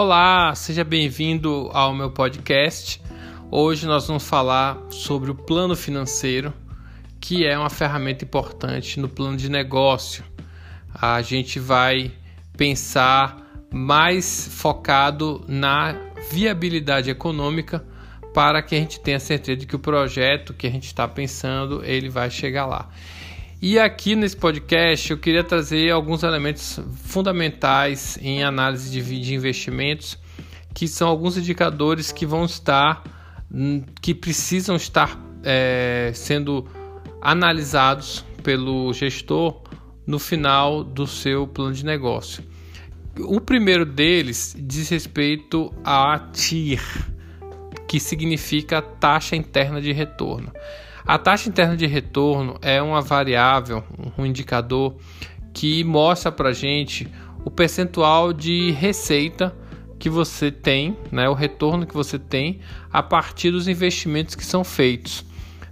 Olá, seja bem-vindo ao meu podcast. Hoje nós vamos falar sobre o plano financeiro, que é uma ferramenta importante no plano de negócio. A gente vai pensar mais focado na viabilidade econômica para que a gente tenha certeza de que o projeto que a gente está pensando ele vai chegar lá. E aqui nesse podcast eu queria trazer alguns elementos fundamentais em análise de, investimentos, que são alguns indicadores que vão estar, hum, que precisam estar é, sendo analisados pelo gestor no final do seu plano de negócio. O primeiro deles diz respeito à TIR, que significa taxa interna de retorno. A taxa interna de retorno é uma variável, um indicador que mostra para gente o percentual de receita que você tem, né, o retorno que você tem a partir dos investimentos que são feitos.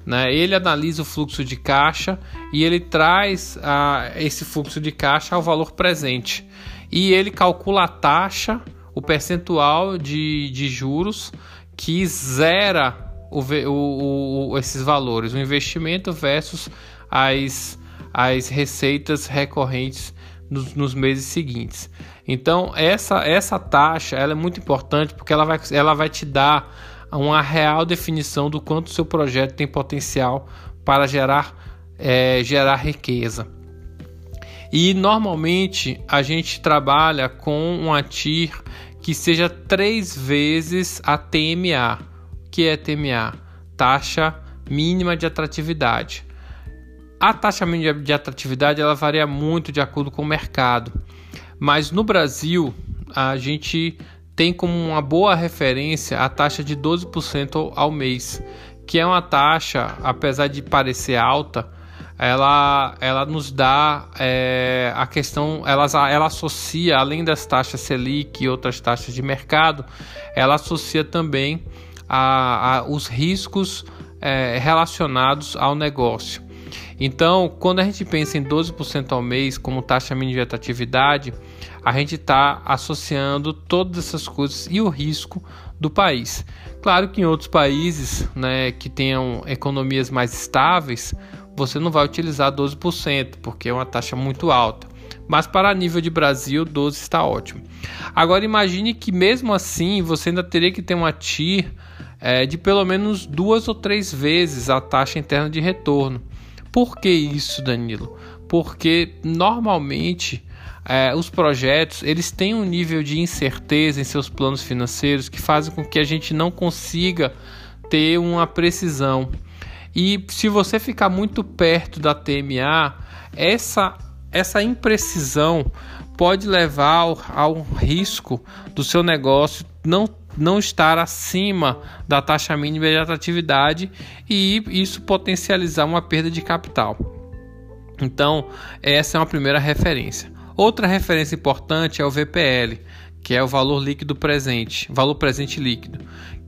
Né? Ele analisa o fluxo de caixa e ele traz a, esse fluxo de caixa ao valor presente. E ele calcula a taxa, o percentual de, de juros que zera o, o, o, esses valores, o investimento versus as, as receitas recorrentes nos, nos, meses seguintes. Então essa, essa taxa ela é muito importante porque ela vai, ela vai te dar uma real definição do quanto o seu projeto tem potencial para gerar, é, gerar riqueza. E normalmente a gente trabalha com um TIR que seja três vezes a TMA que é TMA? Taxa mínima de atratividade. A taxa mínima de atratividade ela varia muito de acordo com o mercado, mas no Brasil a gente tem como uma boa referência a taxa de 12% ao mês, que é uma taxa, apesar de parecer alta, ela, ela nos dá é, a questão, ela, ela associa, além das taxas Selic e outras taxas de mercado, ela associa também a, a os riscos é, relacionados ao negócio. Então, quando a gente pensa em 12% ao mês como taxa mínima de atratividade, a gente está associando todas essas coisas e o risco do país. Claro que em outros países né, que tenham economias mais estáveis, você não vai utilizar 12%, porque é uma taxa muito alta. Mas para nível de Brasil, 12 está ótimo. Agora imagine que mesmo assim você ainda teria que ter uma TIR é, de pelo menos duas ou três vezes a taxa interna de retorno. Por que isso, Danilo? Porque normalmente é, os projetos eles têm um nível de incerteza em seus planos financeiros que fazem com que a gente não consiga ter uma precisão. E se você ficar muito perto da TMA, essa, essa imprecisão pode levar ao, ao risco do seu negócio não não estar acima da taxa mínima de atratividade e isso potencializar uma perda de capital. Então, essa é uma primeira referência. Outra referência importante é o VPL, que é o valor líquido presente, valor presente líquido,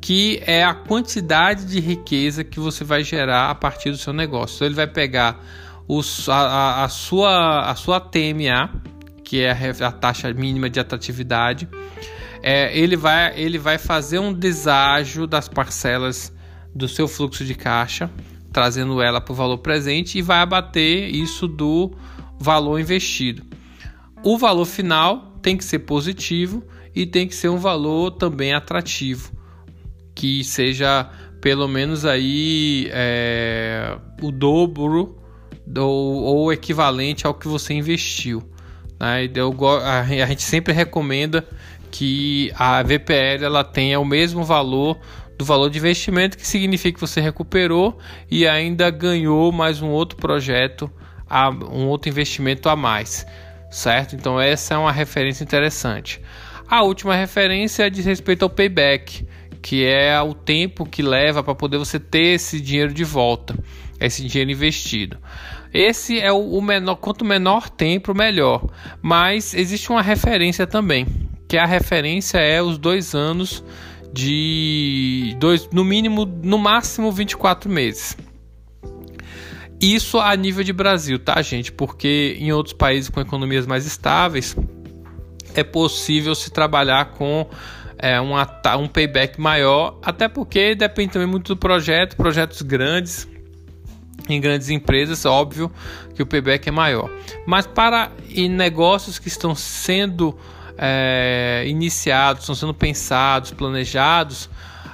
que é a quantidade de riqueza que você vai gerar a partir do seu negócio. Então, ele vai pegar a, a, sua, a sua TMA, que é a, a taxa mínima de atratividade, é, ele, vai, ele vai fazer um deságio das parcelas do seu fluxo de caixa, trazendo ela para o valor presente e vai abater isso do valor investido. O valor final tem que ser positivo e tem que ser um valor também atrativo, que seja pelo menos aí é, o dobro do, ou equivalente ao que você investiu. Né? Eu, a, a gente sempre recomenda que a VPL ela tenha o mesmo valor do valor de investimento, que significa que você recuperou e ainda ganhou mais um outro projeto, um outro investimento a mais, certo? Então essa é uma referência interessante. A última referência diz respeito ao payback, que é o tempo que leva para poder você ter esse dinheiro de volta, esse dinheiro investido. Esse é o menor, quanto menor tempo, melhor. Mas existe uma referência também, que a referência é os dois anos de dois, no mínimo, no máximo 24 meses. Isso a nível de Brasil, tá, gente? Porque em outros países com economias mais estáveis, é possível se trabalhar com é, um, um payback maior, até porque depende também muito do projeto, projetos grandes em grandes empresas, óbvio que o payback é maior. Mas para negócios que estão sendo é, iniciados, estão sendo pensados, planejados,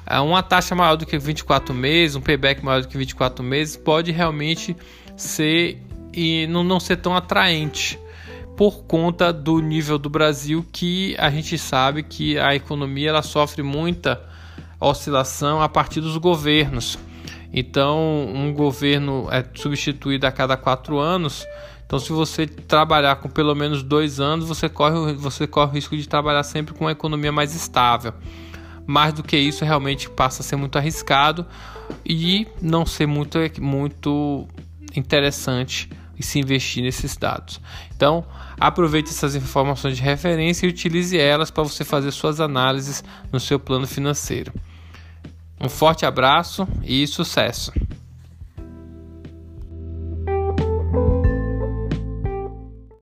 é, uma taxa maior do que 24 meses, um payback maior do que 24 meses, pode realmente ser e não, não ser tão atraente por conta do nível do Brasil que a gente sabe que a economia ela sofre muita oscilação a partir dos governos. Então, um governo é substituído a cada quatro anos. Então, se você trabalhar com pelo menos dois anos, você corre, você corre o risco de trabalhar sempre com uma economia mais estável. Mais do que isso, realmente passa a ser muito arriscado e não ser muito, muito interessante se investir nesses dados. Então, aproveite essas informações de referência e utilize elas para você fazer suas análises no seu plano financeiro. Um forte abraço e sucesso!